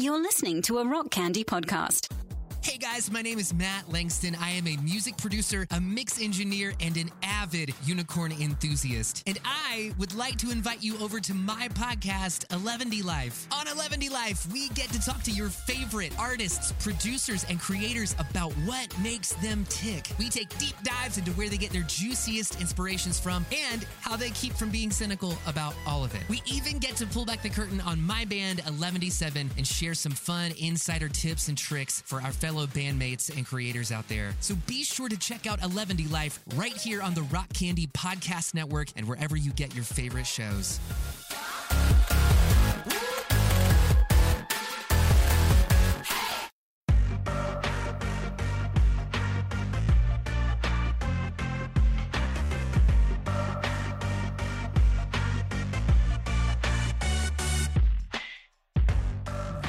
You're listening to a Rock Candy podcast. Hey guys, my name is Matt Langston. I am a music producer, a mix engineer, and an avid unicorn enthusiast. And I would like to invite you over to my podcast, 11D Life. On 11D Life, we get to talk to your favorite artists, producers, and creators about what makes them tick. We take deep dives into where they get their juiciest inspirations from and how they keep from being cynical about all of it. We even get to pull back the curtain on my band, 11D7, and share some fun insider tips and tricks for our fellow bandmates and creators out there. So be sure to check out 11D Life right here on the Rock Candy Podcast Network and wherever you get your favorite shows.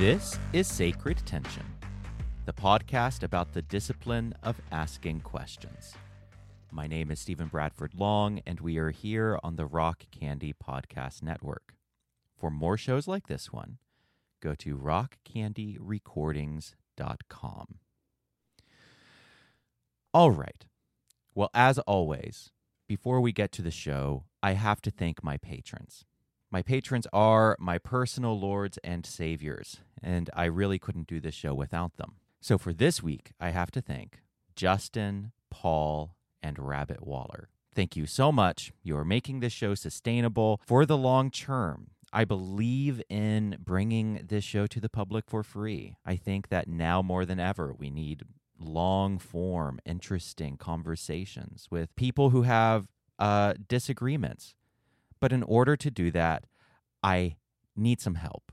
This is Sacred Tension, the podcast about the discipline of asking questions. My name is Stephen Bradford Long, and we are here on the Rock Candy Podcast Network. For more shows like this one, go to rockcandyrecordings.com. All right. Well, as always, before we get to the show, I have to thank my patrons. My patrons are my personal lords and saviors, and I really couldn't do this show without them. So for this week, I have to thank Justin, Paul, and Rabbit Waller. Thank you so much. You are making this show sustainable for the long term. I believe in bringing this show to the public for free. I think that now more than ever, we need long form, interesting conversations with people who have uh, disagreements. But in order to do that, I need some help.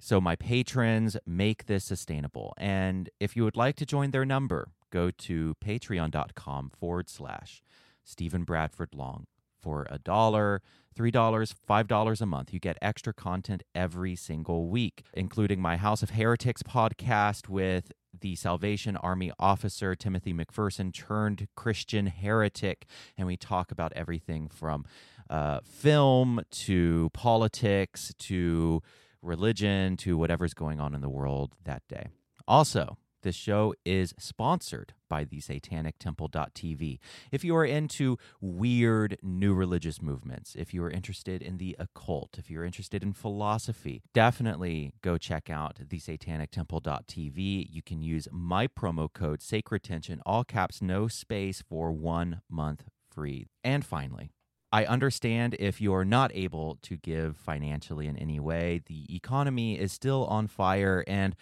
So my patrons make this sustainable. And if you would like to join their number, go to patreon.com forward slash Stephen Bradford Long for a dollar, three dollars, five dollars a month. You get extra content every single week, including my House of Heretics podcast with the Salvation Army officer Timothy McPherson turned Christian heretic, and we talk about everything from uh, film to politics to religion to whatever's going on in the world that day. Also, this show is sponsored by the satanictemple.tv. If you are into weird new religious movements, if you are interested in the occult, if you're interested in philosophy, definitely go check out the satanictemple.tv. You can use my promo code Sacred Tension, all caps, no space, for one month free. And finally, I understand if you're not able to give financially in any way. The economy is still on fire, and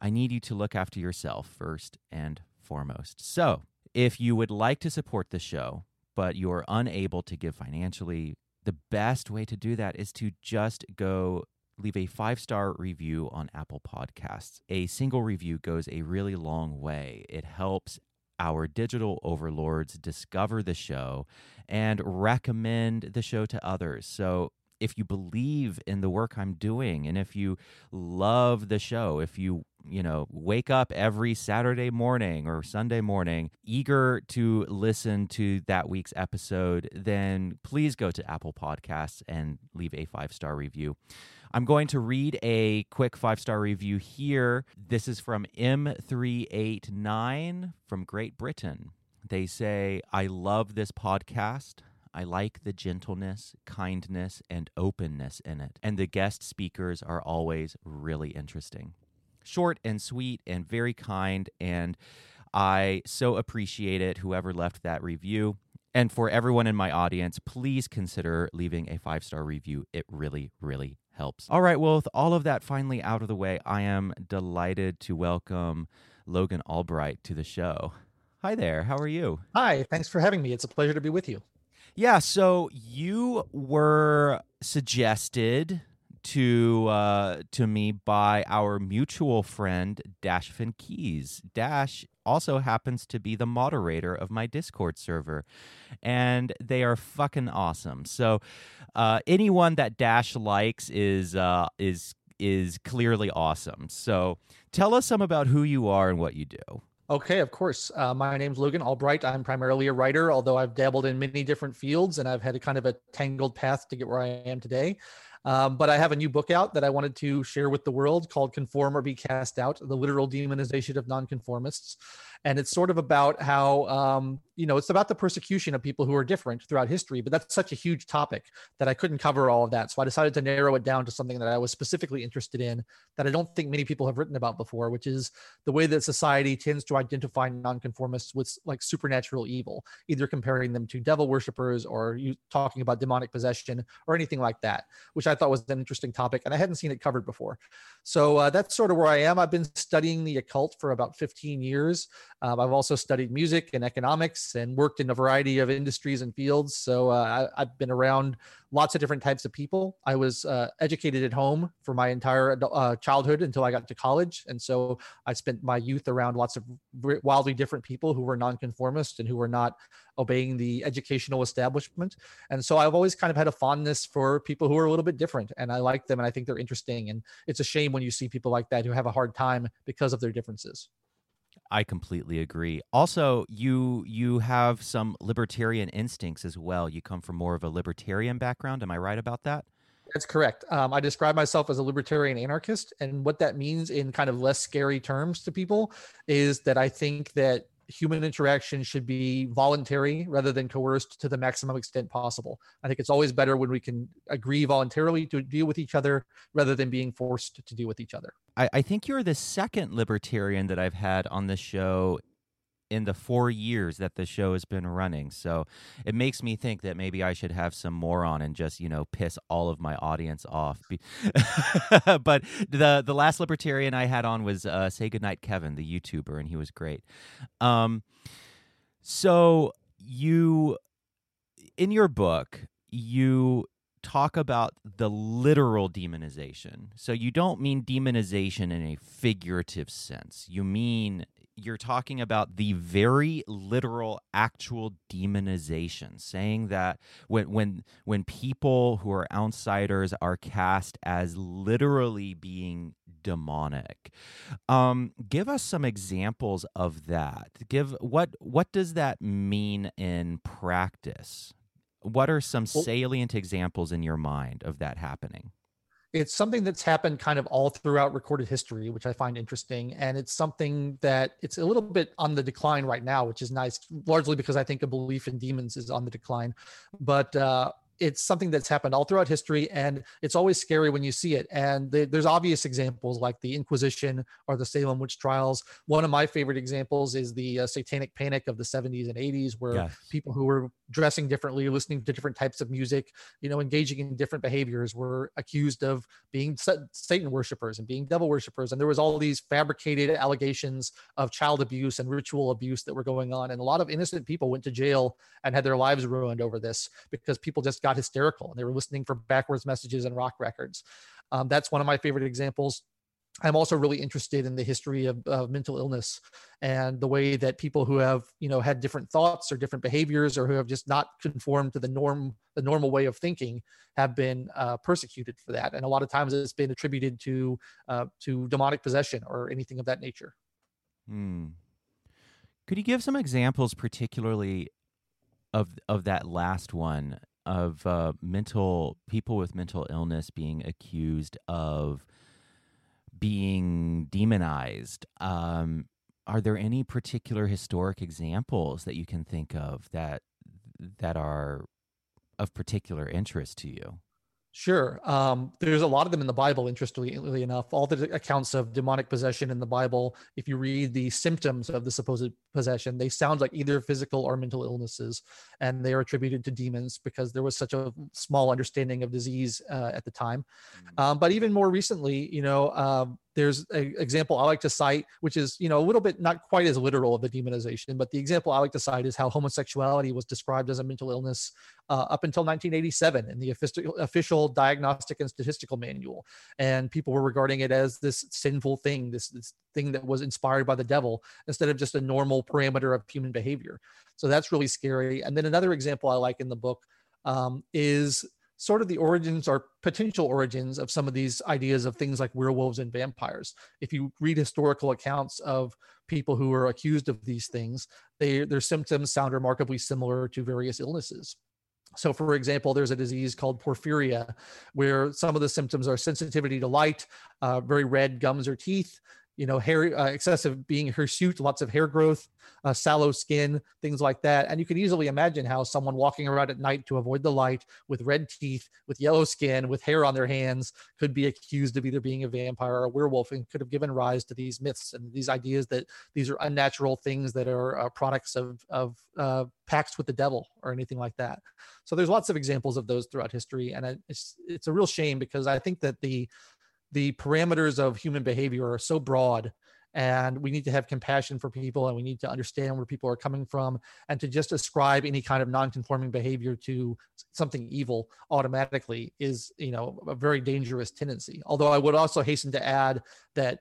I need you to look after yourself first and foremost. So, if you would like to support the show, but you're unable to give financially, the best way to do that is to just go leave a five star review on Apple Podcasts. A single review goes a really long way. It helps our digital overlords discover the show and recommend the show to others. So if you believe in the work I'm doing and if you love the show, if you, you know, wake up every Saturday morning or Sunday morning eager to listen to that week's episode, then please go to Apple Podcasts and leave a five star review. I'm going to read a quick five star review here. This is from M389 from Great Britain. They say, I love this podcast. I like the gentleness, kindness, and openness in it. And the guest speakers are always really interesting. Short and sweet and very kind. And I so appreciate it, whoever left that review. And for everyone in my audience, please consider leaving a five star review. It really, really helps. All right, well, with all of that finally out of the way, I am delighted to welcome Logan Albright to the show. Hi there, how are you? Hi, thanks for having me. It's a pleasure to be with you. Yeah, so you were suggested to uh, to me by our mutual friend Dash Keys. Dash also happens to be the moderator of my Discord server, and they are fucking awesome. So uh, anyone that Dash likes is uh, is is clearly awesome. So tell us some about who you are and what you do. Okay, of course. Uh, my name's Logan Albright. I'm primarily a writer, although I've dabbled in many different fields and I've had a kind of a tangled path to get where I am today. Um, but I have a new book out that I wanted to share with the world called Conform or Be Cast Out The Literal Demonization of Nonconformists and it's sort of about how um, you know it's about the persecution of people who are different throughout history but that's such a huge topic that i couldn't cover all of that. So i decided to narrow it down to something that i was specifically interested in that i don't think many people have written about before which is the way that society tends to identify nonconformists with like supernatural evil either comparing them to devil worshippers or you talking about demonic possession or anything like that which i thought was an interesting topic and i hadn't seen it covered before. So uh, that's sort of where i am. I've been studying the occult for about 15 years um, I've also studied music and economics and worked in a variety of industries and fields. So uh, I, have been around lots of different types of people. I was uh, educated at home for my entire uh, childhood until I got to college. And so I spent my youth around lots of wildly different people who were nonconformist and who were not obeying the educational establishment. And so I've always kind of had a fondness for people who are a little bit different. And I like them and I think they're interesting. And it's a shame when you see people like that who have a hard time because of their differences. I completely agree. Also, you you have some libertarian instincts as well. You come from more of a libertarian background. Am I right about that? That's correct. Um, I describe myself as a libertarian anarchist, and what that means in kind of less scary terms to people is that I think that human interaction should be voluntary rather than coerced to the maximum extent possible. I think it's always better when we can agree voluntarily to deal with each other rather than being forced to deal with each other. I, I think you're the second libertarian that I've had on this show in the four years that the show has been running. So it makes me think that maybe I should have some more on and just, you know, piss all of my audience off. but the the last libertarian I had on was uh, Say Goodnight Kevin, the YouTuber, and he was great. Um, so you, in your book, you talk about the literal demonization. So you don't mean demonization in a figurative sense. You mean you're talking about the very literal actual demonization saying that when when when people who are outsiders are cast as literally being demonic. Um give us some examples of that. Give what what does that mean in practice? What are some salient examples in your mind of that happening it's something that's happened kind of all throughout recorded history which i find interesting and it's something that it's a little bit on the decline right now which is nice largely because i think a belief in demons is on the decline. But uh, it's something that's happened all throughout history and it's always scary when you see it. And the, there's obvious examples like the inquisition or the salem witch trials. One of my favorite examples is the uh, satanic panic of the 70s and 80s where yes. people who were dressing differently listening to different types of music you know engaging in different behaviors were accused of being satan worshippers and being devil worshippers. And there was all these fabricated allegations of child abuse and ritual abuse that were going on. And a lot of innocent people went to jail and had their lives ruined over this because people just got got hysterical and they were listening for backwards messages and rock records. Um, that's one of my favorite examples. I'm also really interested in the history of, of, mental illness and the way that people who have, you know, had different thoughts or different behaviors or who have just not conformed to the norm, the normal way of thinking, have been uh, persecuted for that. And a lot of times it's been attributed to uh, to demonic possession or anything of that nature. Hmm. Could you give some examples, particularly of of that last one? Of uh, mental people with mental illness being accused of being demonized. Um, are there any particular historic examples that you can think of that that are of particular interest to you? Sure. Um, there's a lot of them in the Bible, interestingly enough. All the accounts of demonic possession in the Bible, if you read the symptoms of the supposed possession, they sound like either physical or mental illnesses, and they are attributed to demons because there was such a small understanding of disease uh, at the time. Mm-hmm. Um, but even more recently, you know, um, there's an example I like to cite, which is, you know, a little bit not quite as literal of the demonization, but the example I like to cite is how homosexuality was described as a mental illness uh, up until 1987 in the official, official Diagnostic and Statistical Manual. And people were regarding it as this sinful thing, this, this thing that was inspired by the devil, instead of just a normal parameter of human behavior. So that's really scary. And then another example I like in the book um, is sort of the origins or potential origins of some of these ideas of things like werewolves and vampires. If you read historical accounts of people who are accused of these things, they, their symptoms sound remarkably similar to various illnesses. So, for example, there's a disease called porphyria, where some of the symptoms are sensitivity to light, uh, very red gums or teeth, you know, hair, uh, excessive being hirsute, lots of hair growth, uh, sallow skin, things like that. And you can easily imagine how someone walking around at night to avoid the light with red teeth, with yellow skin, with hair on their hands could be accused of either being a vampire or a werewolf and could have given rise to these myths and these ideas that these are unnatural things that are uh, products of, of uh, pacts with the devil or anything like that. So there's lots of examples of those throughout history. And it's, it's a real shame because I think that the, the parameters of human behavior are so broad and we need to have compassion for people and we need to understand where people are coming from and to just ascribe any kind of non-conforming behavior to something evil automatically is you know a very dangerous tendency. Although i would also hasten to add that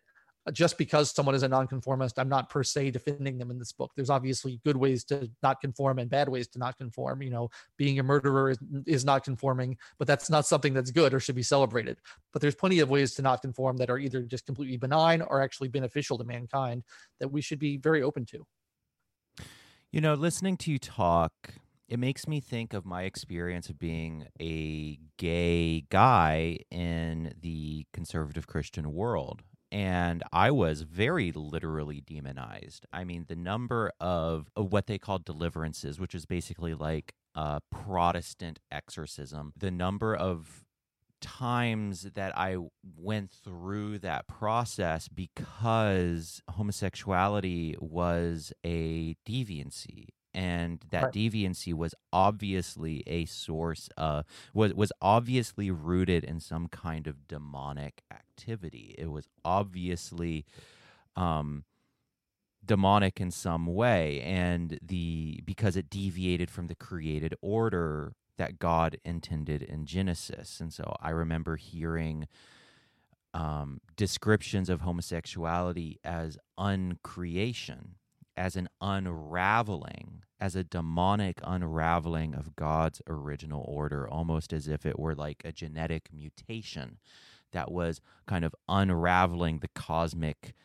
just because someone is a nonconformist, I'm not per se defending them in this book. There's obviously good ways to not conform and bad ways to not conform. You know, being a murderer is, is not conforming, but that's not something that's good or should be celebrated. But there's plenty of ways to not conform that are either just completely benign or actually beneficial to mankind that we should be very open to. You know, listening to you talk, it makes me think of my experience of being a gay guy in the conservative Christian world and I was very literally demonized. I mean, the number of, of what they call deliverances, which is basically like a Protestant exorcism, the number of times that I went through that process because homosexuality was a deviancy and that right. deviancy was obviously a source uh was was obviously rooted in some kind of demonic activity. It was obviously um demonic in some way and the because it deviated from the created order that God intended in Genesis. And so I remember hearing um, descriptions of homosexuality as uncreation as an unraveling, as a demonic unraveling of God's original order, almost as if it were like a genetic mutation that was kind of unraveling the cosmic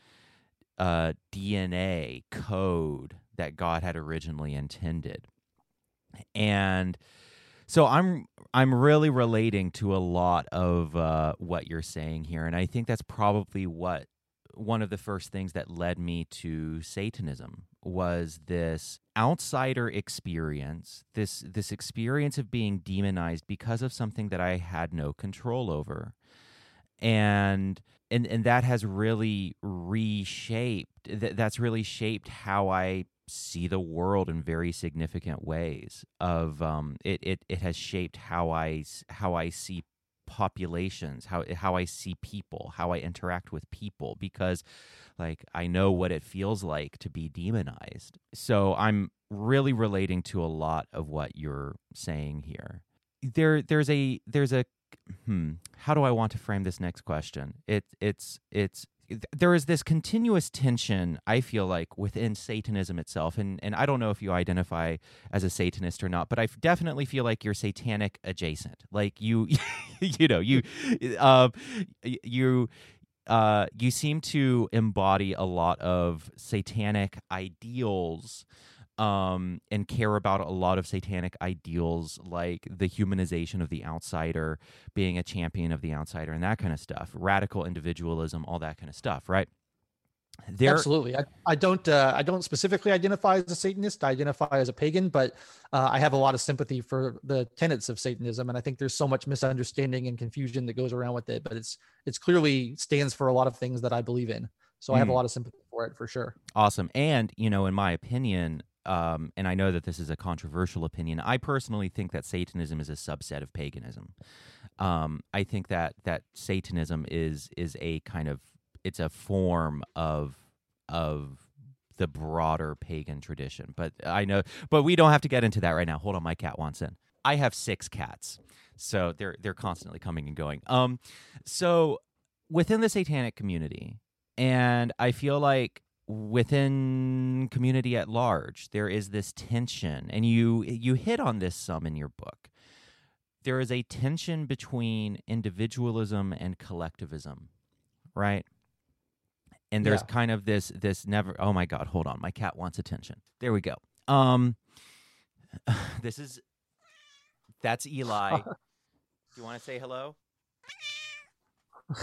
uh, DNA code that God had originally intended. And so I'm I'm really relating to a lot of uh, what you're saying here, and I think that's probably what one of the first things that led me to Satanism was this outsider experience, this this experience of being demonized because of something that I had no control over. And and and that has really reshaped that, that's really shaped how I see the world in very significant ways of um it, it it has shaped how I how I see populations, how how I see people, how I interact with people because like I know what it feels like to be demonized. So I'm really relating to a lot of what you're saying here. There there's a there's a hmm how do I want to frame this next question? It it's it's there is this continuous tension i feel like within satanism itself and and i don't know if you identify as a satanist or not but i definitely feel like you're satanic adjacent. Like you you know you uh, you uh, you seem to embody a lot of satanic ideals um, and care about a lot of satanic ideals like the humanization of the outsider, being a champion of the outsider, and that kind of stuff, radical individualism, all that kind of stuff, right? There, Absolutely. I, I don't uh, I don't specifically identify as a Satanist. I identify as a pagan, but uh, I have a lot of sympathy for the tenets of Satanism, and I think there's so much misunderstanding and confusion that goes around with it. But it's it's clearly stands for a lot of things that I believe in. So mm. I have a hmm. lot of sympathy for it for sure. Awesome. And you know, in my opinion, um, and I know that this is a controversial opinion. I personally think that Satanism is a subset of paganism. Um, I think that that Satanism is is a kind of it's a form of of the broader pagan tradition. But I know, but we don't have to get into that right now. Hold on, my cat wants in. I have six cats, so they're they're constantly coming and going. Um, so within the satanic community, and I feel like within community at large there is this tension and you you hit on this some in your book there is a tension between individualism and collectivism right and there's yeah. kind of this this never oh my god hold on my cat wants attention there we go um this is That's Eli. Do you want to say hello?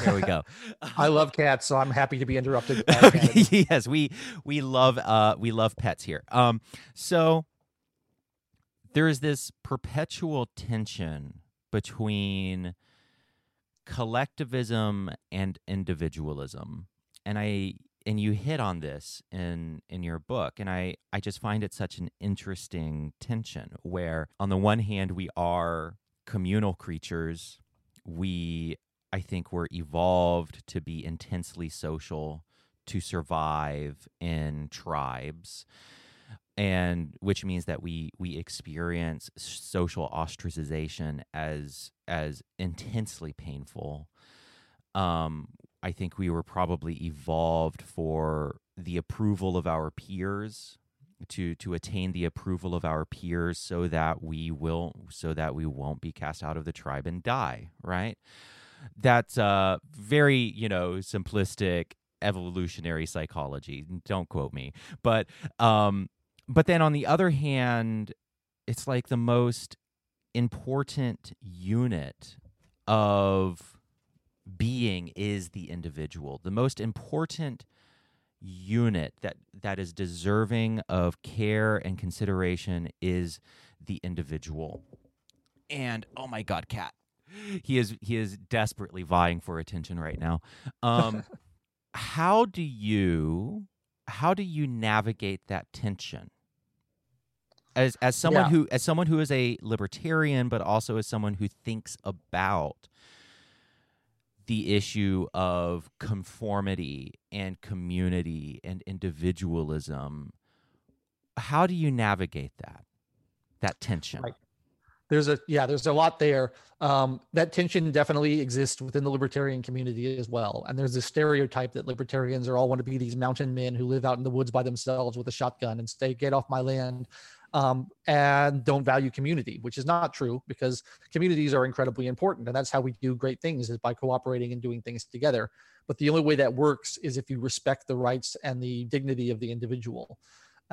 There we go. I love cats, so I'm happy to be interrupted. yes, we we love uh we love pets here. Um so there is this perpetual tension between collectivism and individualism. And I and you hit on this in in your book and I I just find it such an interesting tension where on the one hand we are communal creatures. We I think we're evolved to be intensely social, to survive in tribes, and which means that we we experience social ostracization as as intensely painful. Um, I think we were probably evolved for the approval of our peers to to attain the approval of our peers so that we will so that we won't be cast out of the tribe and die right that's uh very you know simplistic evolutionary psychology. Don't quote me. But um but then on the other hand it's like the most important unit of being is the individual. The most important unit that that is deserving of care and consideration is the individual. And oh my god cat he is he is desperately vying for attention right now um how do you how do you navigate that tension as as someone Yeah. who as someone who is a libertarian but also as someone who thinks about the issue of conformity and community and individualism how do you navigate that that tension. There's a yeah there's a lot there. Um, that tension definitely exists within the libertarian community as well. And there's this stereotype that libertarians are all want to be these mountain men who live out in the woods by themselves with a shotgun and stay get off my land um, and don't value community which is not true because communities are incredibly important. And that's how we do great things is by cooperating and doing things together. But the only way that works is if you respect the rights and the dignity of the individual.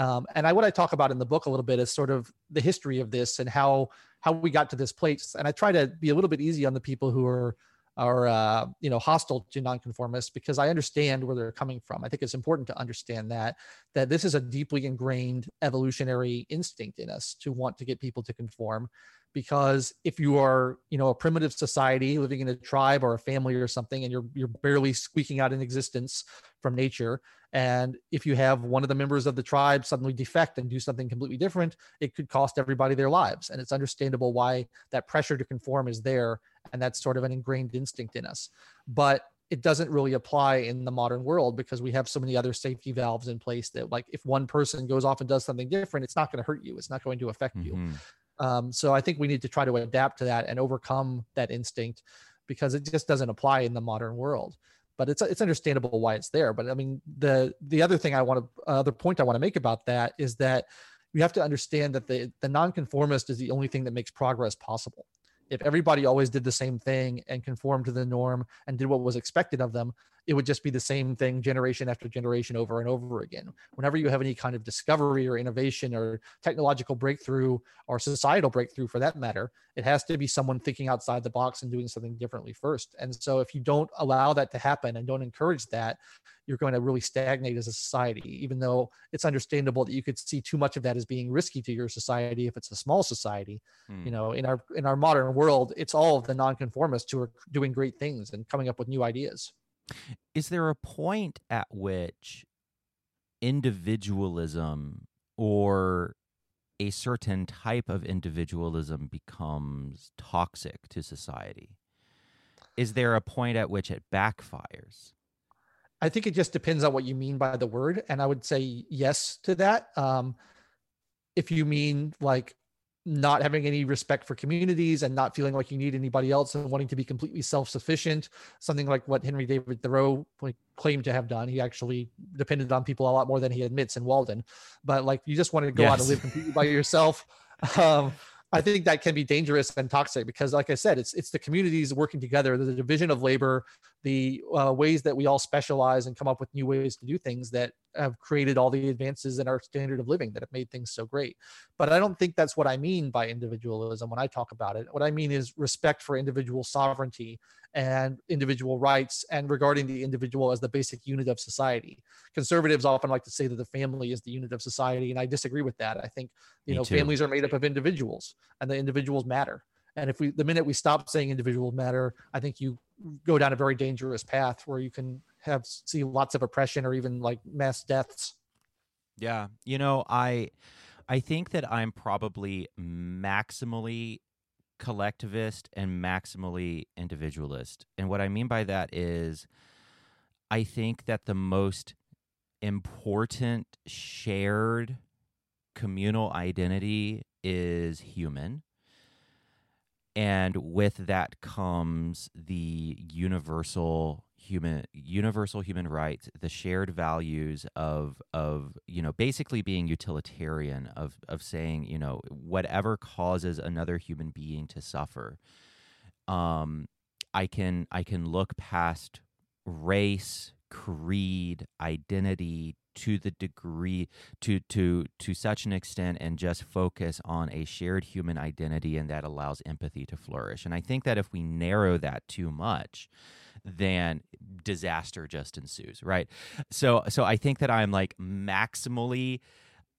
Um, and I what I talk about in the book a little bit is sort of the history of this and how how we got to this place. And I try to be a little bit easy on the people who are are uh, you know hostile to nonconformists because I understand where they're coming from. I think it's important to understand that that this is a deeply ingrained evolutionary instinct in us to want to get people to conform because if you are you know a primitive society living in a tribe or a family or something and you're you're barely squeaking out an existence from nature and if you have one of the members of the tribe suddenly defect and do something completely different it could cost everybody their lives and it's understandable why that pressure to conform is there and that's sort of an ingrained instinct in us but it doesn't really apply in the modern world because we have so many other safety valves in place that like if one person goes off and does something different it's not going to hurt you it's not going to affect you Mhm. um, so I think we need to try to adapt to that and overcome that instinct because it just doesn't apply in the modern world. But it's it's understandable why it's there. But I mean, the the other thing I want to other point I want to make about that is that we have to understand that the the nonconformist is the only thing that makes progress possible. If everybody always did the same thing and conformed to the norm and did what was expected of them, it would just be the same thing generation after generation over and over again. Whenever you have any kind of discovery or innovation or technological breakthrough or societal breakthrough for that matter, it has to be someone thinking outside the box and doing something differently first. And so if you don't allow that to happen and don't encourage that, you're going to really stagnate as a society, even though it's understandable that you could see too much of that as being risky to your society if it's a small society. Hmm. You know, in our in our modern world, it's all of the nonconformists who are doing great things and coming up with new ideas. Is there a point at which individualism or a certain type of individualism becomes toxic to society? Is there a point at which it backfires? I think it just depends on what you mean by the word. And I would say yes to that. Um, if you mean like not having any respect for communities and not feeling like you need anybody else and wanting to be completely self-sufficient, something like what Henry David Thoreau claimed to have done. He actually depended on people a lot more than he admits in Walden. But like you just want to go out and live completely by yourself. Um, I think that can be dangerous and toxic because, like I said, it's it's the communities working together. The division of labor the uh, ways that we all specialize and come up with new ways to do things that have created all the advances in our standard of living that have made things so great. But I don't think that's what I mean by individualism when I talk about it. What I mean is respect for individual sovereignty and individual rights and regarding the individual as the basic unit of society. Conservatives often like to say that the family is the unit of society, and I disagree with that. I think you Me know too. families are made up of individuals, and the individuals matter. And if we, the minute we stop saying individuals matter, I think you go down a very dangerous path where you can have see lots of oppression or even like mass deaths. Yeah. You know, I I think that I'm probably maximally collectivist and maximally individualist. And what I mean by that is I think that the most important shared communal identity is human. And with that comes the universal human universal human rights the shared values of of you know basically being utilitarian of of saying you know whatever causes another human being to suffer um i can i can look past race creed identity to the degree to to to such an extent and just focus on a shared human identity and that allows empathy to flourish. And i think that if we narrow that too much then disaster just ensues right? So so i think that i'm like maximally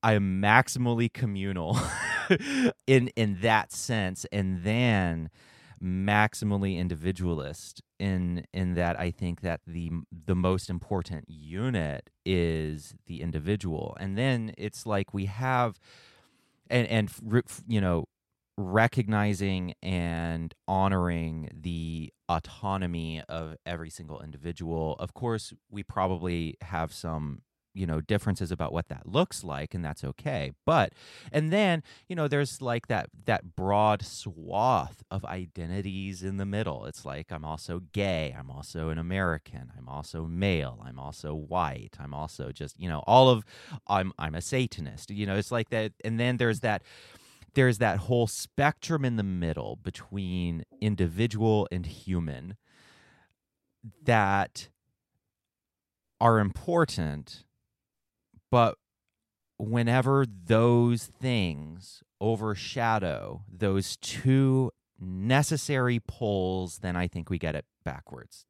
i'm maximally communal in in that sense. And then maximally individualist in in that I think that the the most important unit is the individual. And then it's like we have and and you know recognizing and honoring the autonomy of every single individual. Of course we probably have some you know differences about what that looks like and that's okay. But and then you know there's like that that broad swath of identities in the middle. It's like i'm also gay i'm also an american i'm also male i'm also white i'm also just you know all of i'm i'm a satanist you know it's like that and then there's that there's that whole spectrum in the middle between individual and human that are important but whenever those things overshadow those two necessary poles, then I think we get it backwards.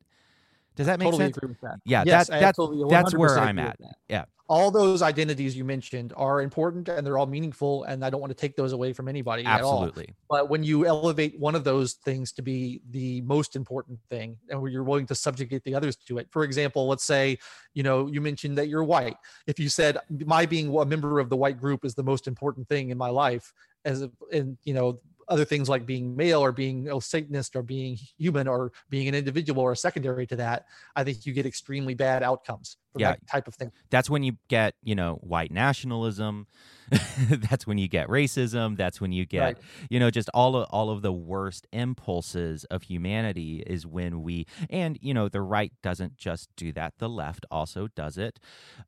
Does that make totally sense? agree with that. Yeah, Yes, that- that's- that's where I'm at. Yeah. All those identities you mentioned are important and they're all meaningful, and I don't want to take those away from anybody at all. Absolutely. But when you elevate one of those things to be the most important thing, and where you're willing to subjugate the others to it, for example, let's say, you know, you mentioned that you're white. If you said my being a member of the white group is the most important thing in my life, as and you know, other things like being male or being a Satanist or being human or being an individual or secondary to that, I think you get extremely bad outcomes from Yeah. that type of thing. That's when you get, you know, white nationalism. that's when you get racism. That's when you get, Right. you know, just all of all of the worst impulses of humanity is when we and you know, the right doesn't just do that. The left also does it.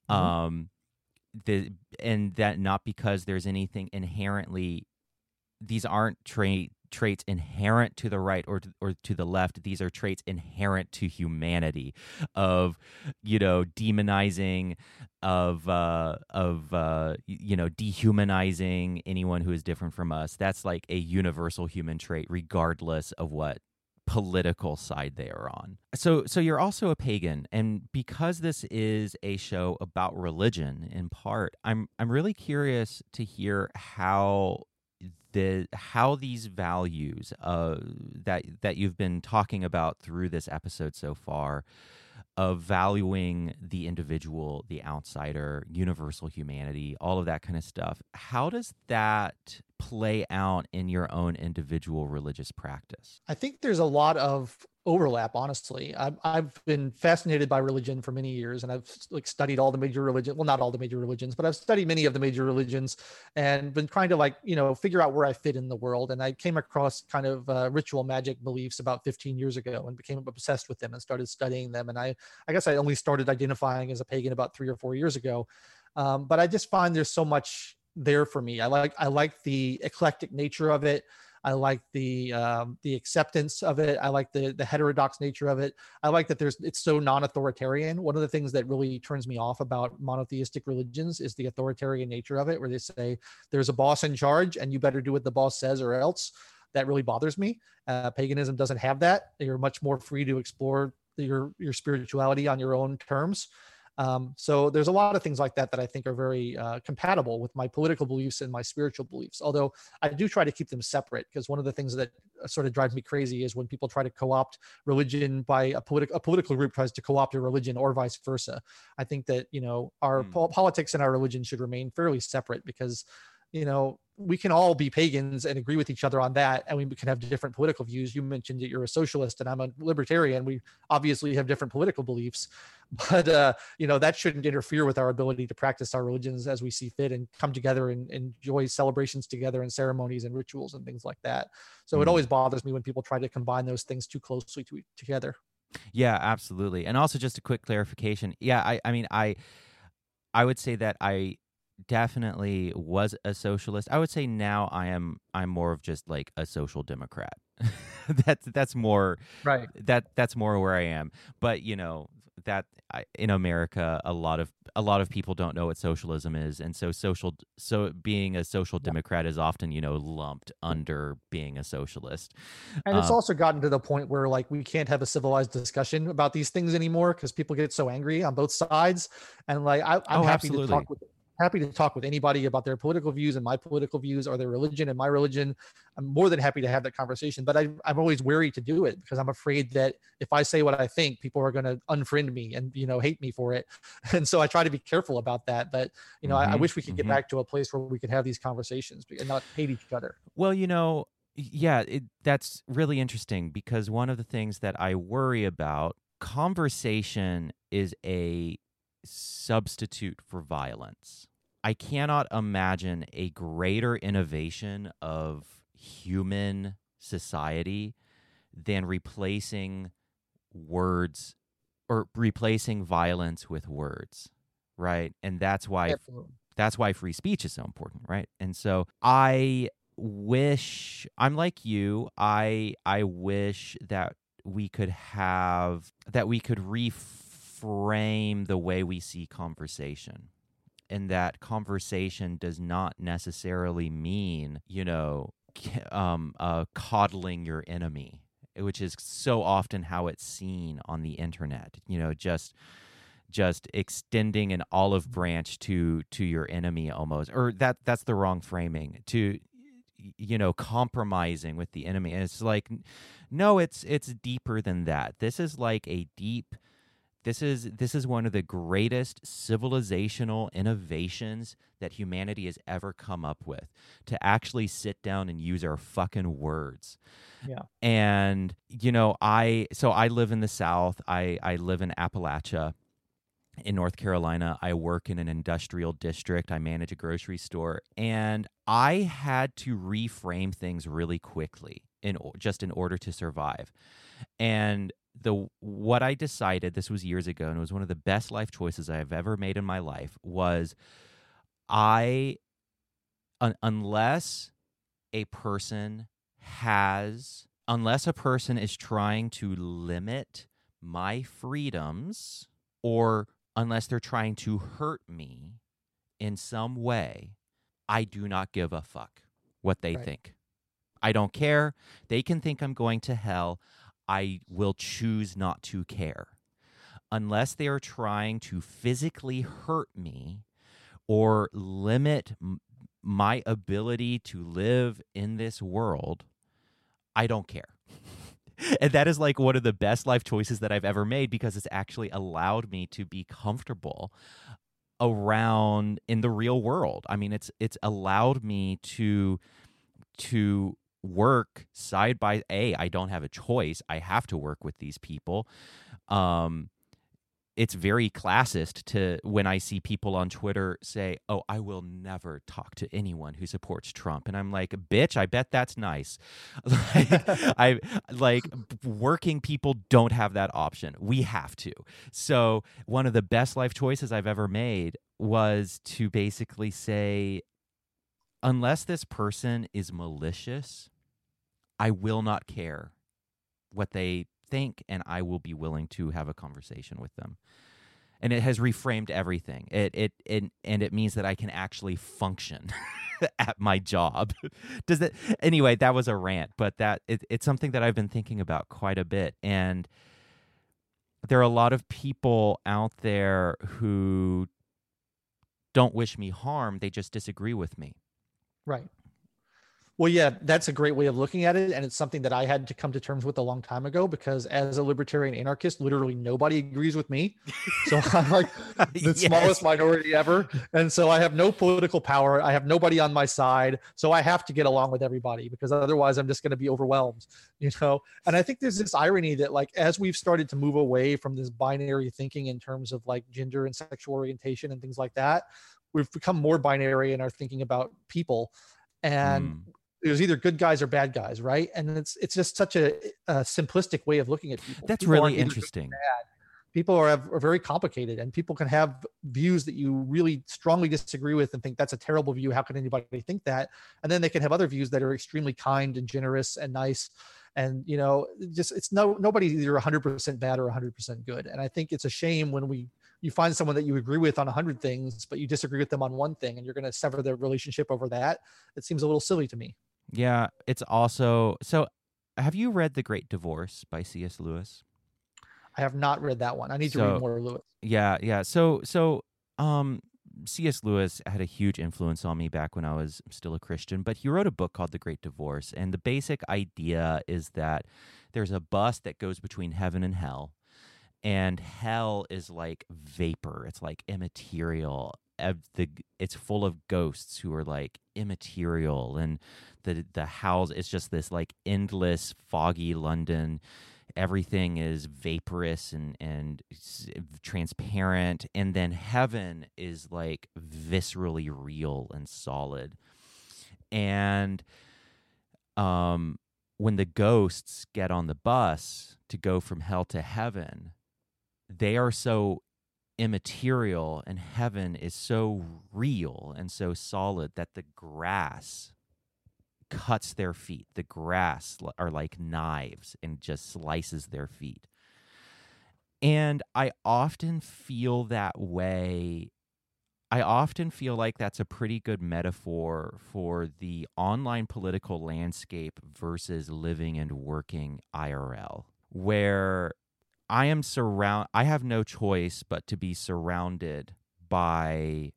Mhm. Um the and that not because there's anything inherently these aren't trait traits inherent to the right or to, or to the left these are traits inherent to humanity of you know demonizing of uh of uh you know dehumanizing anyone who is different from us that's like a universal human trait regardless of what political side they are on. So so you're also a pagan and because this is a show about religion in part, I'm I'm really curious to hear how the how these values uh that that you've been talking about through this episode so far of valuing the individual, the outsider, universal humanity, all of that kind of stuff. How does that play out in your own individual religious practice? I think there's a lot of overlap. Honestly, I've, I've been fascinated by religion for many years, and I've like studied all the major religions. Well, not all the major religions, but I've studied many of the major religions, and been trying to like you know figure out where I fit in the world. And I came across kind of uh, ritual magic beliefs about 15 years ago, and became obsessed with them and started studying them. And I, I guess I only started identifying as a pagan about three or four years ago. Um, but I just find there's so much there for me. I like I like the eclectic nature of it. I like the um, the acceptance of it. I like the the heterodox nature of it. I like that there's it's so non-authoritarian. One of the things that really turns me off about monotheistic religions is the authoritarian nature of it, where they say there's a boss in charge and you better do what the boss says or else. That really bothers me. Uh, paganism doesn't have that. You're much more free to explore your your spirituality on your own terms. Um, so there's a lot of things like that that I think are very uh, compatible with my political beliefs and my spiritual beliefs. Although I do try to keep them separate because one of the things that uh, sort of drives me crazy is when people try to co-opt religion by a political a political group tries to co-opt a religion or vice versa. I think that you know our mm. po- politics and our religion should remain fairly separate because you know we can all be pagans and agree with each other on that and we can have different political views. You mentioned that you're a socialist and i'm a libertarian. We obviously have different political beliefs but uh, you know that shouldn't interfere with our ability to practice our religions as we see fit and come together and, enjoy celebrations together and ceremonies and rituals and things like that. So mm. it always bothers me when people try to combine those things too closely to, together. Yeah absolutely. And also just a quick clarification. Yeah i i mean i i would say that i definitely was a socialist. I would say now I am I'm more of just like a social democrat. that's that's more right. That that's more where I am. But you know that I, in America, a lot of a lot of people don't know what socialism is, and so social so being a social yeah. democrat is often you know lumped under being a socialist. And it's um, also gotten to the point where like we can't have a civilized discussion about these things anymore because people get so angry on both sides. And like I, am oh, happy absolutely. to talk with happy to talk with anybody about their political views and my political views or their religion and my religion. I'm more than happy to have that conversation, but I, am always wary to do it because I'm afraid that if I say what I think, people are going to unfriend me and, you know, hate me for it. And so I try to be careful about that. But, you know, mm-hmm, I, I, wish we could mm-hmm. get back to a place where we could have these conversations and not hate each other. Well, you know, yeah, it, that's really interesting because one of the things that I worry about conversation is a substitute for violence. I cannot imagine a greater innovation of human society than replacing words or replacing violence with words, right? And that's why Absolutely. that's why free speech is so important, right? And so I wish I'm like you. I I wish that we could have that we could reframe the way we see conversation. And that conversation does not necessarily mean you know um, uh, coddling your enemy which is so often how it's seen on the internet you know just just extending an olive branch to to your enemy almost or that that's the wrong framing to you know compromising with the enemy. And it's like no it's it's deeper than that. This is like a deep this is this is one of the greatest civilizational innovations that humanity has ever come up with to actually sit down and use our fucking words. Yeah. And you know, I so I live in the South. I I live in Appalachia in North Carolina. I work in an industrial district. I manage a grocery store and I had to reframe things really quickly in just in order to survive. And the what I decided this was years ago and it was one of the best life choices I have ever made in my life was I un, unless a person has unless a person is trying to limit my freedoms or unless they're trying to hurt me in some way I do not give a fuck what they right. think. I don't care. They can think I'm going to hell. I will choose not to care. Unless they are trying to physically hurt me or limit my ability to live in this world, I don't care. and that is like one of the best life choices that I've ever made because it's actually allowed me to be comfortable around in the real world. I mean, it's it's allowed me to to work side by a i don't have a choice. I have to work with these people. Um it's very classist to when i see people on twitter say oh i will never talk to anyone who supports trump. And i'm like bitch i bet that's nice. I like working people don't have that option. We have to. So one of the best life choices i've ever made was to basically say unless this person is malicious I will not care what they think, and I will be willing to have a conversation with them. And it has reframed everything. It it, it and it means that I can actually function at my job. Does that anyway? That was a rant, but that it, it's something that I've been thinking about quite a bit, and there are a lot of people out there who don't wish me harm; they just disagree with me. Right. Well, yeah, that's a great way of looking at it. And it's something that I had to come to terms with a long time ago because as a libertarian anarchist, literally nobody agrees with me. So I'm like the yes. smallest minority ever. And so I have no political power. I have nobody on my side. So I have to get along with everybody because otherwise I'm just going to be overwhelmed, you know? And I think there's this irony that, like, as we've started to move away from this binary thinking in terms of like gender and sexual orientation and things like that, we've become more binary in our thinking about people. And mm there's either good guys or bad guys, right? And it's it's just such a, a simplistic way of looking at people. That's people really interesting. People are, are very complicated, and people can have views that you really strongly disagree with and think that's a terrible view. How can anybody think that? And then they can have other views that are extremely kind and generous and nice. And you know, just it's no nobody's either 100% bad or 100% good. And I think it's a shame when we you find someone that you agree with on hundred things, but you disagree with them on one thing, and you're going to sever their relationship over that. It seems a little silly to me. Yeah, it's also so. Have you read The Great Divorce by C.S. Lewis? I have not read that one. I need so, to read more Lewis. Yeah, yeah. So, so, um, C.S. Lewis had a huge influence on me back when I was still a Christian, but he wrote a book called The Great Divorce. And the basic idea is that there's a bus that goes between heaven and hell. And hell is like vapor, it's like immaterial. The, it's full of ghosts who are like immaterial and the the house it's just this like endless foggy london. Everything is vaporous and and transparent and then heaven is like viscerally real and solid. And um when the ghosts get on the bus to go from hell to heaven they are so immaterial and heaven is so real and so solid that the grass cuts their feet. The grass are like knives and just slices their feet. And I often feel that way. I often feel like that's a pretty good metaphor for the online political landscape versus living and working IRL, where I am surround I have no choice but to be surrounded by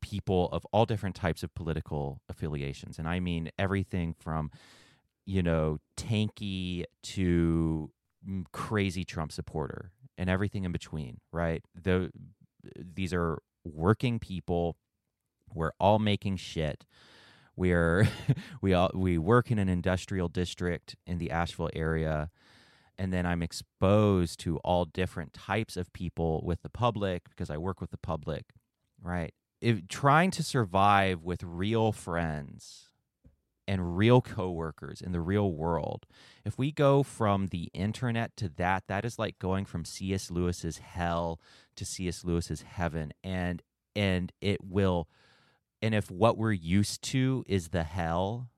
people of all different types of political affiliations. And I mean everything from, you know, tanky to crazy Trump supporter and everything in between, right? The, these are working people. We're all making shit. We're we all we work in an industrial district in the Asheville area and then I'm exposed to all different types of people with the public because I work with the public, right? if, trying to survive with real friends and real coworkers in the real world. If we go from the internet to that, that is like going from C.S. Lewis's hell to C.S. Lewis's heaven, and and it will. And if what we're used to is the hell,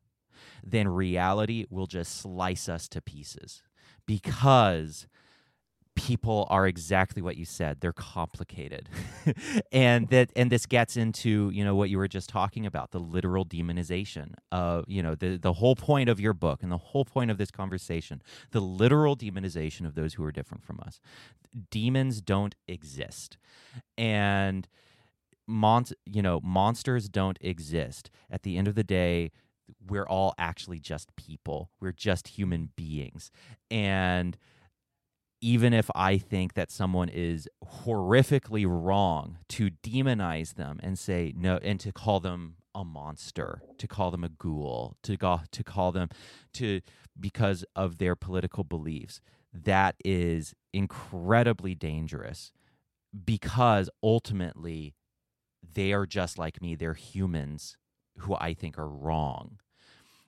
then reality will just slice us to pieces because people are exactly what you said they're complicated. And that and this gets into you know what you were just talking about the literal demonization of you know the the whole point of your book and the whole point of this conversation the literal demonization of those who are different from us. Demons don't exist. And mon- you know monsters don't exist. At the end of the day we're all actually just people. We're just human beings. And even if I think that someone is horrifically wrong, to demonize them and say no, and to call them a monster, to call them a ghoul, to go, to call them to because of their political beliefs, that is incredibly dangerous because ultimately they are just like me. They're humans who I think are wrong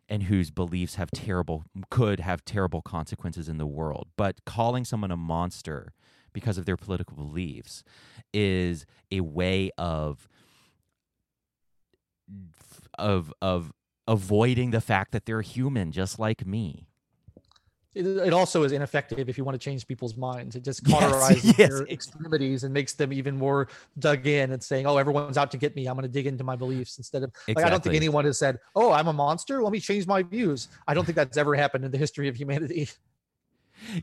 and whose beliefs have terrible could have terrible consequences in the world but calling someone a monster because of their political beliefs is a way of of of avoiding the fact that they're human just like me. It, it also is ineffective if you want to change people's minds. It just cauterizes yes, their extremities and makes them even more dug in and saying, "Oh, everyone's out to get me. I'm going to dig into my beliefs." Instead of like, I don't think anyone has said, "Oh, I'm a monster. Let me change my views." I don't think that's ever happened in the history of humanity.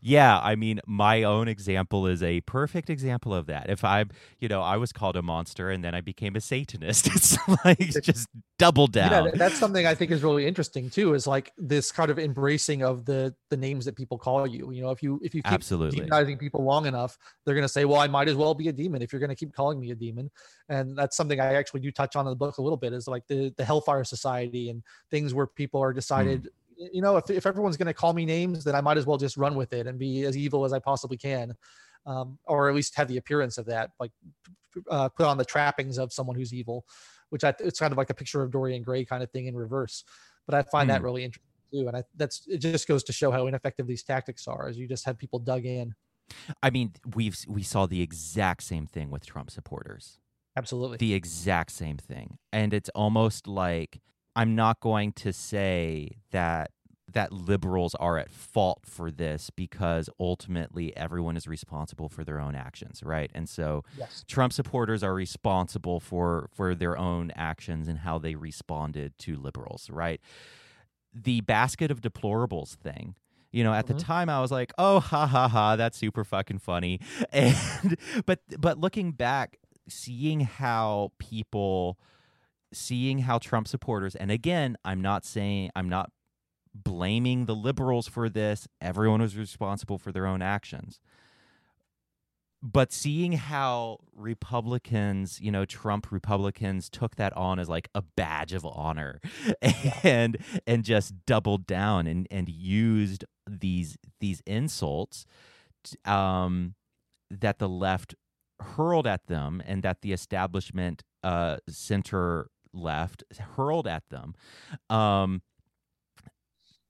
Yeah, I mean, my own example is a perfect example of that. If I'm, you know, I was called a monster and then I became a Satanist. It's like just double down. th- that's something I think is really interesting too. Is like this kind of embracing of the the names that people call you. You know, if you if you keep Absolutely. demonizing people long enough, they're going to say, "Well, I might as well be a demon if you're going to keep calling me a demon." And that's something I actually do touch on in the book a little bit. Is like the the Hellfire Society and things where people are decided. Hmm. You know, if if everyone's going to call me names, then I might as well just run with it and be as evil as I possibly can, um, or at least have the appearance of that. Like uh, put on the trappings of someone who's evil, which I, it's kind of like a picture of Dorian Gray kind of thing in reverse. But I find that Hmm. really interesting too, and I, that's it. Just goes to show how ineffective these tactics are, as you just have people dug in. I mean, we've we saw the exact same thing with Trump supporters. Absolutely. The exact same thing. And it's almost like I'm not going to say that that liberals are at fault for this because ultimately everyone is responsible for their own actions, right? And so yes. Trump supporters are responsible for for their own actions and how they responded to liberals, right? The basket of deplorables thing. You know, at Mhm. the time I was like, "Oh, ha ha ha, that's super fucking funny." And but but looking back, seeing how people seeing how Trump supporters and again, I'm not saying I'm not blaming the liberals for this. Everyone was responsible for their own actions but seeing how Republicans, you know, Trump Republicans took that on as like a badge of honor and and just doubled down and and used these these insults um that the left hurled at them and that the establishment uh center left hurled at them um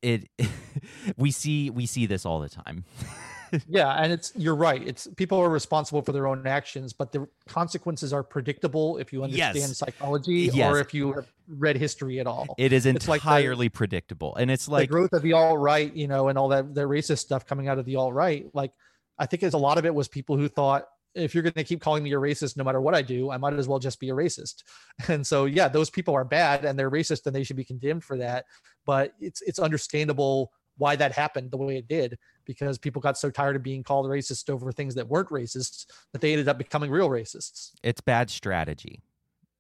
it we see we see this all the time yeah, and it's you're right. It's people are responsible for their own actions, but the consequences are predictable if you understand Yes. psychology Yes. or if you have read history at all. It is It's like the- entirely predictable, and it's like the growth of the alt right, you know, and all that the racist stuff coming out of the alt right. Like, I think there's a lot of it was people who thought if you're going to keep calling me a racist, no matter what I do, I might as well just be a racist. And so, yeah, those people are bad and they're racist and they should be condemned for that. But it's it's understandable why that happened the way it did because people got so tired of being called racist over things that weren't racists that they ended up becoming real racists. it's bad strategy.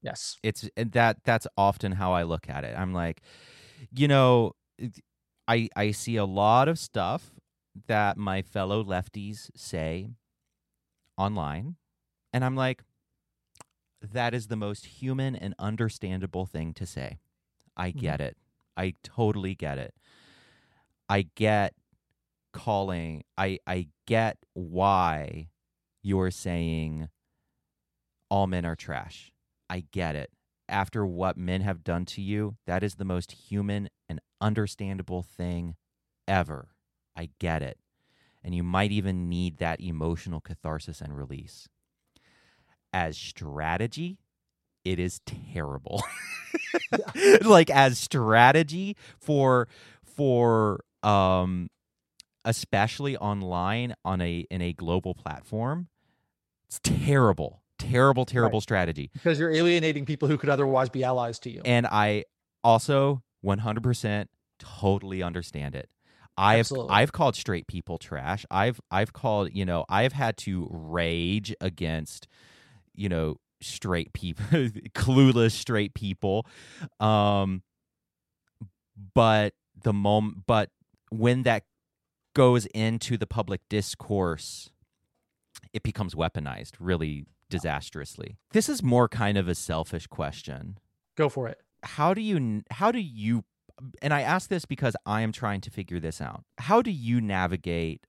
Yes. It's and that that's often how I look at it. I'm like, you know, I I see a lot of stuff that my fellow lefties say online, and I'm like, that is the most human and understandable thing to say. I Mhm. get it. I totally get it. I get calling I I get why you're saying all men are trash. I get it. After what men have done to you, that is the most human and understandable thing ever. I get it. And you might even need that emotional catharsis and release. As strategy, it is terrible. like as strategy for for um especially online on a in a global platform, it's terrible. Terrible, terrible Right. strategy. Because you're alienating people who could otherwise be allies to you. And I also 100% totally understand it. I've Absolutely. I've called straight people trash. I've I've called, you know, I've had to rage against, you know, straight people, clueless straight people. Um but the moment but when that goes into the public discourse, it becomes weaponized really disastrously. This is more kind of a selfish question Go for it. how do you how do you and I ask this because I am trying to figure this out. How do you navigate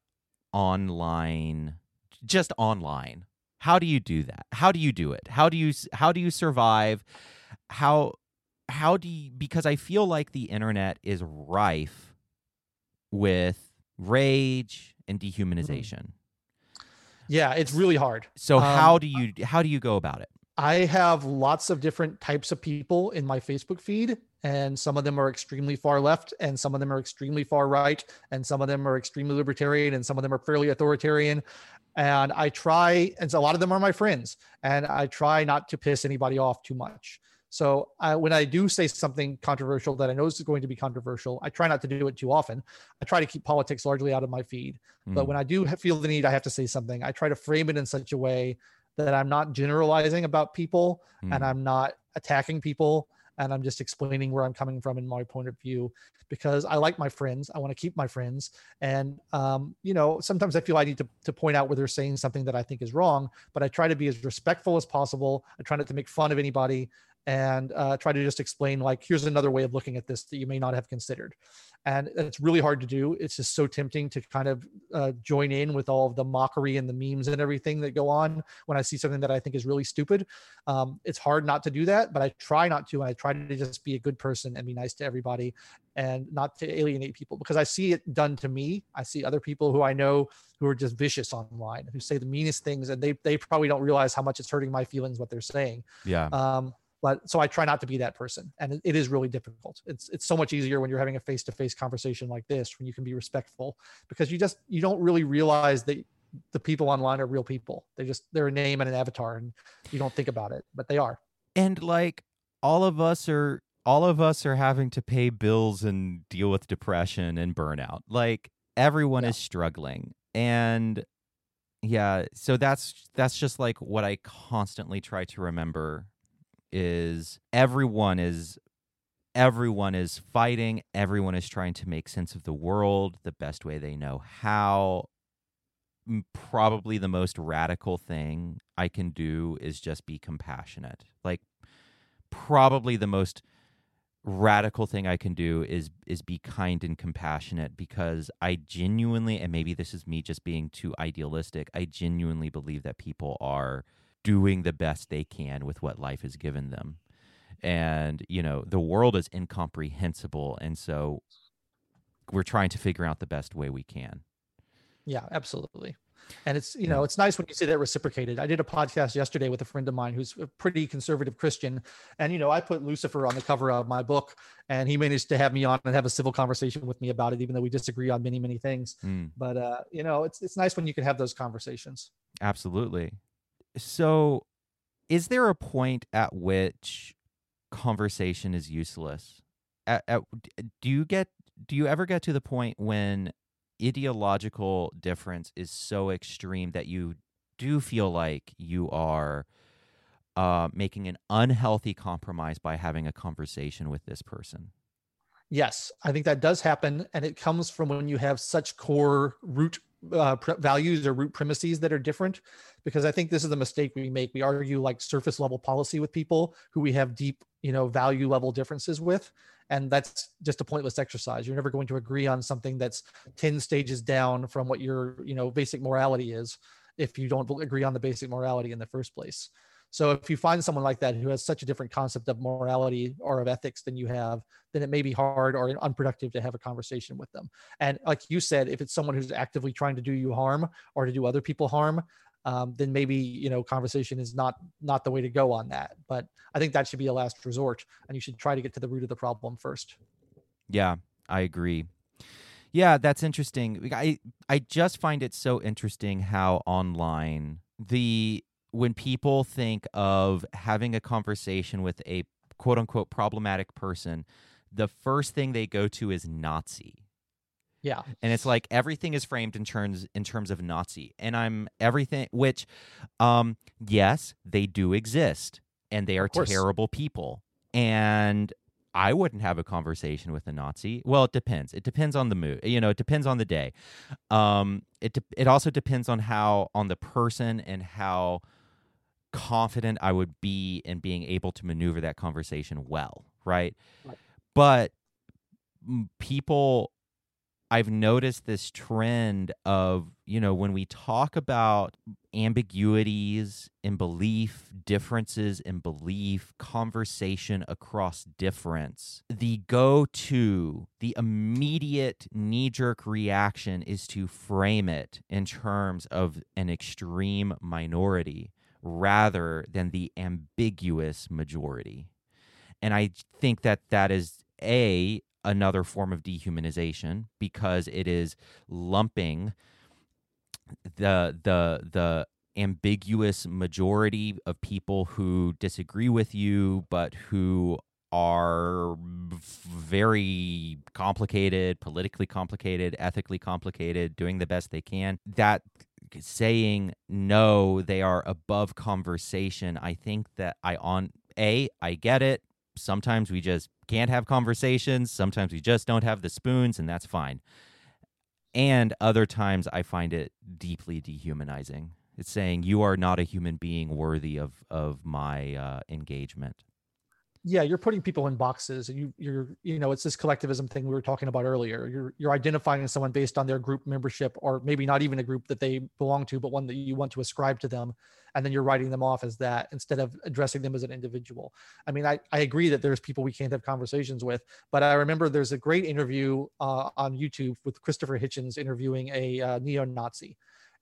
online just online? How do you do that? How do you do it? How do you how do you survive? How how do you because I feel like the internet is rife with rage and dehumanization. Yeah, it's really hard. So Um, how do you how do you go about it? I have lots of different types of people in my Facebook feed, and some of them are extremely far left and some of them are extremely far right and some of them are extremely libertarian and some of them are fairly authoritarian. And i try and so a lot of them are my friends and i try not to piss anybody off too much. So I, when i do say something controversial that i know is going to be controversial i try not to do it too often. I try to keep politics largely out of my feed. Mm. but when i do feel the need i have to say something. I try to frame it in such a way that i'm not generalizing about people mm. and i'm not attacking people and I'm just explaining where I'm coming from in my point of view because I like my friends. I want to keep my friends. And, um, you know, sometimes I feel I need to, to point out where they're saying something that I think is wrong, but I try to be as respectful as possible. I try not to make fun of anybody and uh, try to just explain like here's another way of looking at this that you may not have considered. And it's really hard to do. It's just so tempting to kind of uh, join in with all of the mockery and the memes and everything that go on when i see something that i think is really stupid. Um, it's hard not to do that but i try not to and i try to just be a good person and be nice to everybody and not to alienate people because i see it done to me. I see other people who i know who are just vicious online who say the meanest things and they, they probably don't realize how much it's hurting my feelings what they're saying. Yeah. Um, but so I try not to be that person, and it, it is really difficult. It's it's so much easier when you're having a face to face conversation like this, when you can be respectful, because you just you don't really realize that the people online are real people. They just they're a name and an avatar, and you don't think about it, but they are. And like all of us are all of us are having to pay bills and deal with depression and burnout. Like everyone yeah. is struggling. And yeah, so that's that's just like what I constantly try to remember is everyone is everyone is fighting everyone is trying to make sense of the world the best way they know how. Probably the most radical thing i can do is just be compassionate. Like probably the most radical thing i can do is is be kind and compassionate because i genuinely and maybe this is me just being too idealistic i genuinely believe that people are doing the best they can with what life has given them. And, you know, the world is incomprehensible. And so we're trying to figure out the best way we can. Yeah, absolutely. And it's, you know, it's nice when you see that reciprocated. I did a podcast yesterday with a friend of mine who's a pretty conservative Christian. And, you know, I put Lucifer on the cover of my book and he managed to have me on and have a civil conversation with me about it, even though we disagree on many, many things. Mm. But, uh, you know, it's, it's nice when you can have those conversations. Absolutely. So, is there a point at which conversation is useless? At, at, do you get do you ever get to the point when ideological difference is so extreme that you do feel like you are uh, making an unhealthy compromise by having a conversation with this person? Yes, I think that does happen, and it comes from when you have such core root uh, values or root premises that are different because i think this is the mistake we make. We argue like surface level policy with people who we have deep you know value level differences with and that's just a pointless exercise. You're never going to agree on something that's 10 stages down from what your you know basic morality is if you don't agree on the basic morality in the first place so if you find someone like that who has such a different concept of morality or of ethics than you have, then it may be hard or unproductive to have a conversation with them. And like you said, if it's someone who's actively trying to do you harm or to do other people harm, um, then maybe you know conversation is not not the way to go on that. But I think that should be a last resort, and you should try to get to the root of the problem first. Yeah, I agree. Yeah, that's interesting. I I just find it so interesting how online the when people think of having a conversation with a quote unquote problematic person, the first thing they go to is Nazi. Yeah. And it's like everything is framed in terms in terms of Nazi. And I'm everything which um yes, they do exist and they are terrible people. And I wouldn't have a conversation with a Nazi. Well, it depends. It depends on the mood. You know, it depends on the day. Um, it de- it also depends on how on the person and how confident I would be in being able to maneuver that conversation well, right? right. But people I've noticed this trend of, you know, when we talk about ambiguities in belief, differences in belief, conversation across difference, the go to, the immediate knee jerk reaction is to frame it in terms of an extreme minority rather than the ambiguous majority. And I think that that is a another form of dehumanization because it is lumping the the the ambiguous majority of people who disagree with you but who are very complicated, politically complicated, ethically complicated, doing the best they can. That saying no, they are above conversation. I think that I on a I get it. Sometimes we just can't have conversations. Sometimes we just don't have the spoons, and that's fine. And other times I find it deeply dehumanizing. It's saying you are not a human being worthy of of my uh, engagement yeah you're putting people in boxes and you you're you know it's this collectivism thing we were talking about earlier. You're you're identifying someone based on their group membership or maybe not even a group that they belong to but one that you want to ascribe to them and then you're writing them off as that instead of addressing them as an individual. I mean i, I agree that there's people we can't have conversations with but i remember there's a great interview uh, on youtube with christopher hitchens interviewing a uh, neo-nazi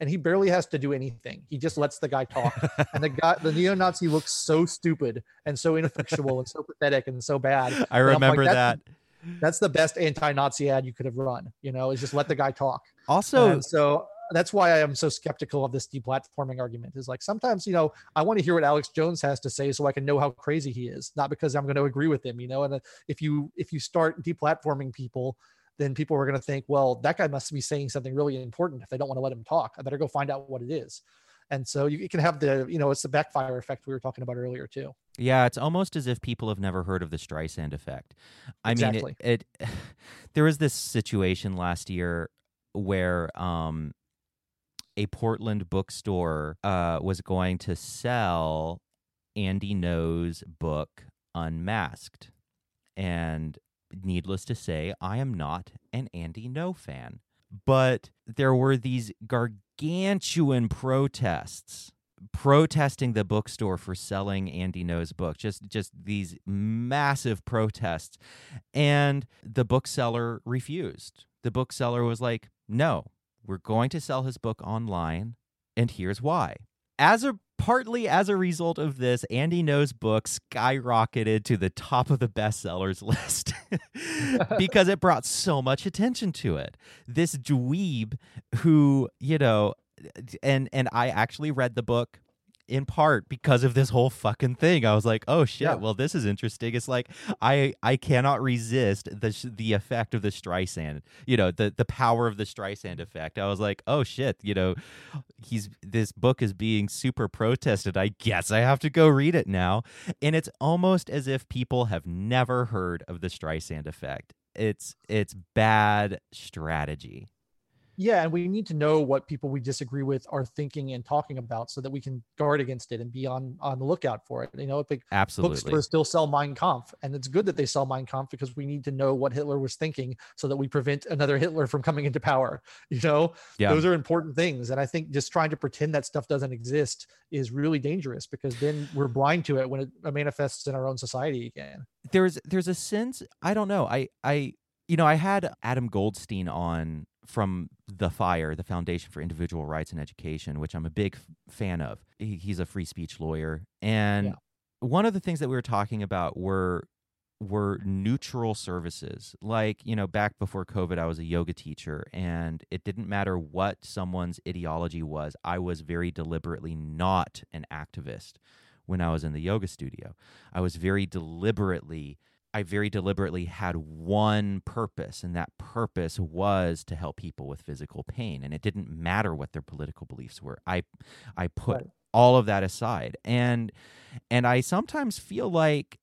and he barely has to do anything. He just lets the guy talk. and the guy, the neo-Nazi looks so stupid and so ineffectual and so pathetic and so bad. I remember like, that. That's the best anti-Nazi ad you could have run. You know, is just let the guy talk. Also, and so that's why I am so skeptical of this deplatforming argument. Is like sometimes you know I want to hear what Alex Jones has to say so I can know how crazy he is, not because I'm going to agree with him. You know, and uh, if you if you start deplatforming people then people are going to think, well, that guy must be saying something really important if they don't want to let him talk. I better go find out what it is. And so you, you can have the, you know, it's the backfire effect we were talking about earlier too. Yeah, it's almost as if people have never heard of the Streisand effect. I exactly. mean, it, it there was this situation last year where um, a Portland bookstore uh, was going to sell Andy Ngo's book Unmasked. And needless to say, I am not an Andy Ngo fan. But there were these gargantuan protests protesting the bookstore for selling Andy Ngo's book. Just just these massive protests. And the bookseller refused. The bookseller was like, "No, we're going to sell his book online, and here's why." As a partly as a result of this, Andy Ngo's book skyrocketed to the top of the bestsellers list because it brought so much attention to it. This dweeb who, you know, and and I actually read the book in part because of this whole fucking thing. I was like, "Oh shit, yeah. well this is interesting." It's like I I cannot resist the the effect of the Streisand. You know, the the power of the Streisand effect. I was like, "Oh shit, you know, he's this book is being super protested. I guess I have to go read it now." And it's almost as if people have never heard of the Streisand effect. It's it's bad strategy yeah and we need to know what people we disagree with are thinking and talking about so that we can guard against it and be on on the lookout for it. You know big absolutely. bookstores still sell mein kampf and it's good that they sell mein kampf because we need to know what hitler was thinking so that we prevent another hitler from coming into power you know? Yeah. those are important things and i think just trying to pretend that stuff doesn't exist is really dangerous because then we're blind to it when it manifests in our own society again. There's there's a sense i don't know i i you know i had adam goldstein on from the fire the foundation for individual rights and education which i'm a big f- fan of. He, he's a free speech lawyer. And yeah. one of the things that we were talking about were were neutral services. Like you know back before covid i was a yoga teacher and it didn't matter what someone's ideology was i was very deliberately not an activist when i was in the yoga studio. I was very deliberately I very deliberately had one purpose, and that purpose was to help people with physical pain. And it didn't matter what their political beliefs were. I I put right. all of that aside. And and I sometimes feel like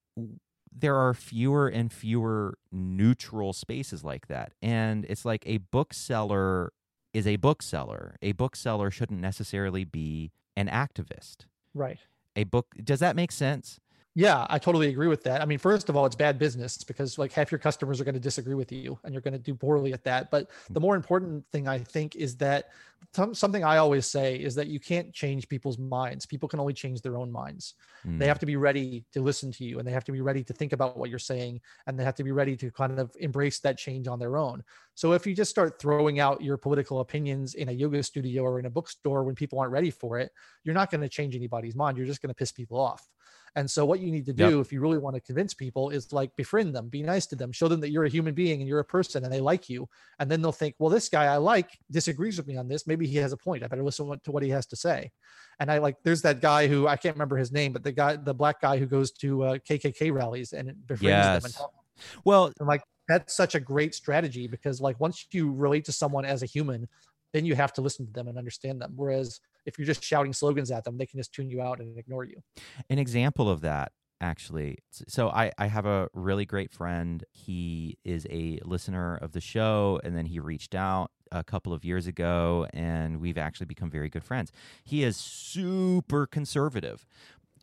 there are fewer and fewer neutral spaces like that. And it's like a bookseller is a bookseller. A bookseller shouldn't necessarily be an activist. Right. A book does that make sense? Yeah, I totally agree with that. I mean, first of all, it's bad business because like half your customers are going to disagree with you and you're going to do poorly at that. But the more important thing I think is that something I always say is that you can't change people's minds. People can only change their own minds. Mm. They have to be ready to listen to you and they have to be ready to think about what you're saying and they have to be ready to kind of embrace that change on their own. So if you just start throwing out your political opinions in a yoga studio or in a bookstore when people aren't ready for it, you're not going to change anybody's mind. You're just going to piss people off And so what you need to do if you really want to convince people is like befriend them, be nice to them, show them that you're a human being and you're a person and they like you. And then they'll think, well, this guy I like disagrees with me on this. Maybe he has a point. I better listen to what he has to say. And I like, there's that guy who I can't remember his name, but the guy, the black guy who goes to uh, KKK rallies and befriends yes. them. And. Well, and like that's such a great strategy because like once you relate to someone as a human, then you have to listen to them and understand them. Whereas if you're just shouting slogans at them, they can just tune you out and ignore you. An example of that actually. So I, I have a really great friend. He is a listener of the show, and then he reached out a couple of years ago, and we've actually become very good friends. He is super conservative,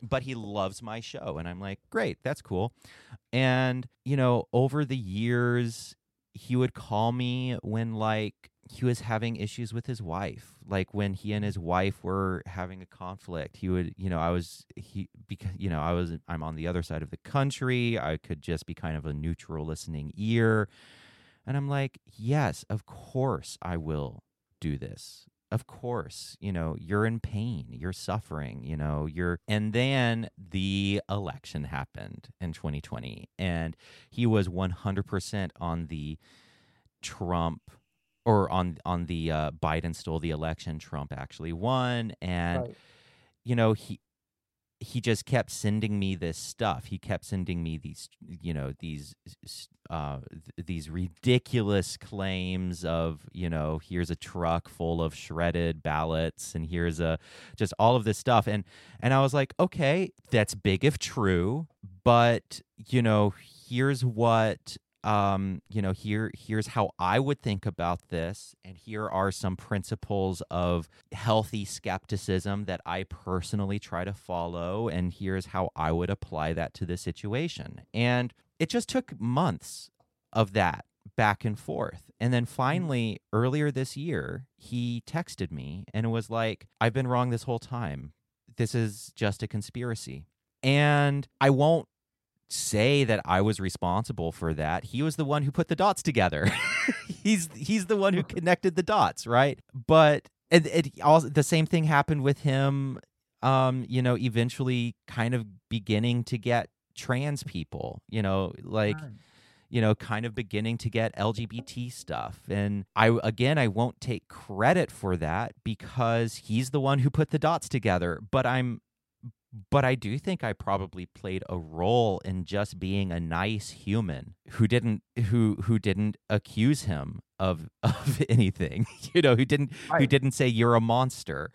but he loves my show. And I'm like, great, that's cool. And, you know, over the years, he would call me when like he was having issues with his wife like when he and mm. his wife were having a conflict he would you know i was he because you know i was i'm on the other side of the country i could just be kind of a neutral listening ear and i'm like yes of course i will do this of course you know you're in pain you're suffering you know you're and then the election happened in 2020 and he was 100% on the trump or on on the uh, Biden stole the election, Trump actually won, and right. you know he he just kept sending me this stuff. He kept sending me these you know these uh, th- these ridiculous claims of you know here's a truck full of shredded ballots and here's a just all of this stuff and and I was like okay that's big if true, but you know here's what um, you know, here here's how I would think about this, and here are some principles of healthy skepticism that I personally try to follow, and here's how I would apply that to the situation. And it just took months of that back and forth. And then mm-hmm. finally, earlier this year, he texted me and it was like, I've been wrong this whole time. This is just a conspiracy. And I won't say that I was responsible for that. He was the one who put the dots together. he's he's the one who connected the dots, right? But it, it also the same thing happened with him. Um, you know, eventually, kind of beginning to get trans people. You know, like. You know, kind of beginning to get LGBT stuff. And I, again, I won't take credit for that because he's the one who put the dots together. But I'm but I do think I probably played a role in just being a nice human who didn't who who didn't accuse him of of anything. You know, who didn't right. who didn't say you're a monster.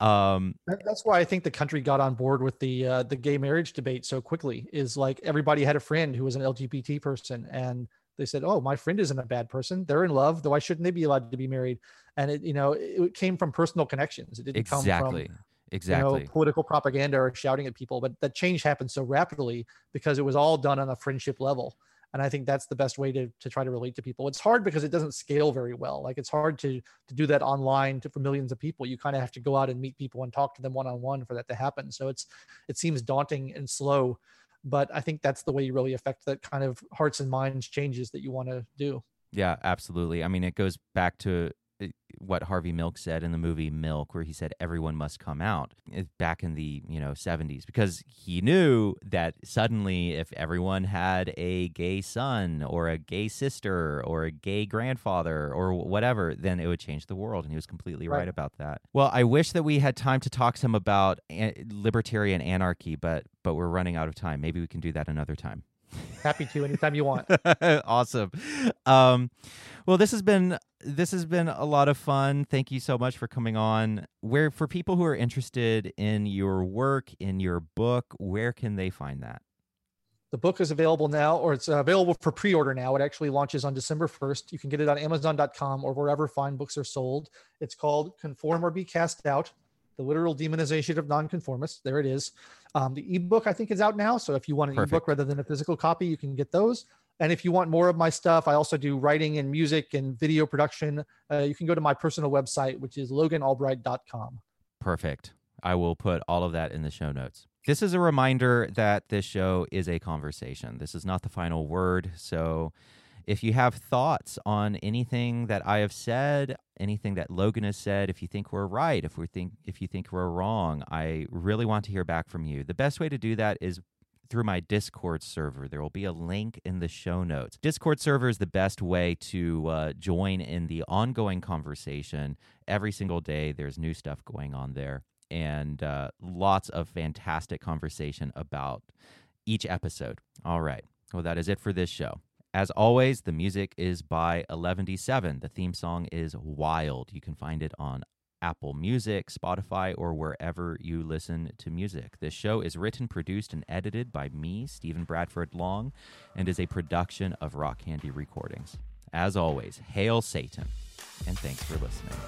Um, that's why I think the country got on board with the uh, the gay marriage debate so quickly. Is like everybody had a friend who was an LGBT person, and they said, "Oh, my friend isn't a bad person. They're in love. Though why shouldn't they be allowed to be married?" And it, you know, it came from personal connections. It didn't exactly. come from exactly you know, political propaganda or shouting at people but that change happened so rapidly because it was all done on a friendship level. And i think that's the best way to, to try to relate to people. It's hard because it doesn't scale very well. Like it's hard to to do that online to, for millions of people. You kind of have to go out and meet people and talk to them one-on-one for that to happen. So it's it seems daunting and slow but i think that's the way you really affect that kind of hearts and minds changes that you want to do. Yeah absolutely. I mean it goes back to what Harvey Milk said in the movie Milk, where he said everyone must come out uh, back in the you know 70s, because he knew that suddenly if everyone had a gay son or a gay sister or a gay grandfather or whatever, then it would change the world, and he was completely right, right about that. Well, I wish that we had time to talk some about libertarian anarchy, but but we're running out of time. Maybe we can do that another time. Happy to anytime you want. awesome. Um, well, this has been this has been a lot of fun. Thank you so much for coming on. Where for people who are interested in your work, in your book, where can they find that? The book is available now, or it's available for pre-order now. It actually launches on December 1st. You can get it on Amazon.com or wherever fine books are sold. It's called Conform or Be Cast Out: The Literal Demonization of Nonconformists. There it is. Um, the ebook I think is out now. So if you want an Perfect. ebook rather than a physical copy, you can get those. And if you want more of my stuff, I also do writing and music and video production. Uh, you can go to my personal website, which is loganalbright.com. Perfect. I will put all of that in the show notes. This is a reminder that this show is a conversation. This is not the final word. So If you have thoughts on anything that I have said, anything that Logan has said, if you think we're right, if we think if you think we're wrong, I really want to hear back from you. The best way to do that is through my Discord server. There will be a link in the show notes. Discord server is the best way to uh, join in the ongoing conversation. Every single day, there's new stuff going on there and uh, lots of fantastic conversation about each episode. All right. Well, that is it for this show. As always, the music is by 11D7. The theme song is Wild. You can find it on Apple Music, Spotify, or wherever you listen to music. This show is written, produced, and edited by me, Stephen Bradford Long, and is a production of Rock Candy Recordings. As always, hail Satan, and thanks for listening.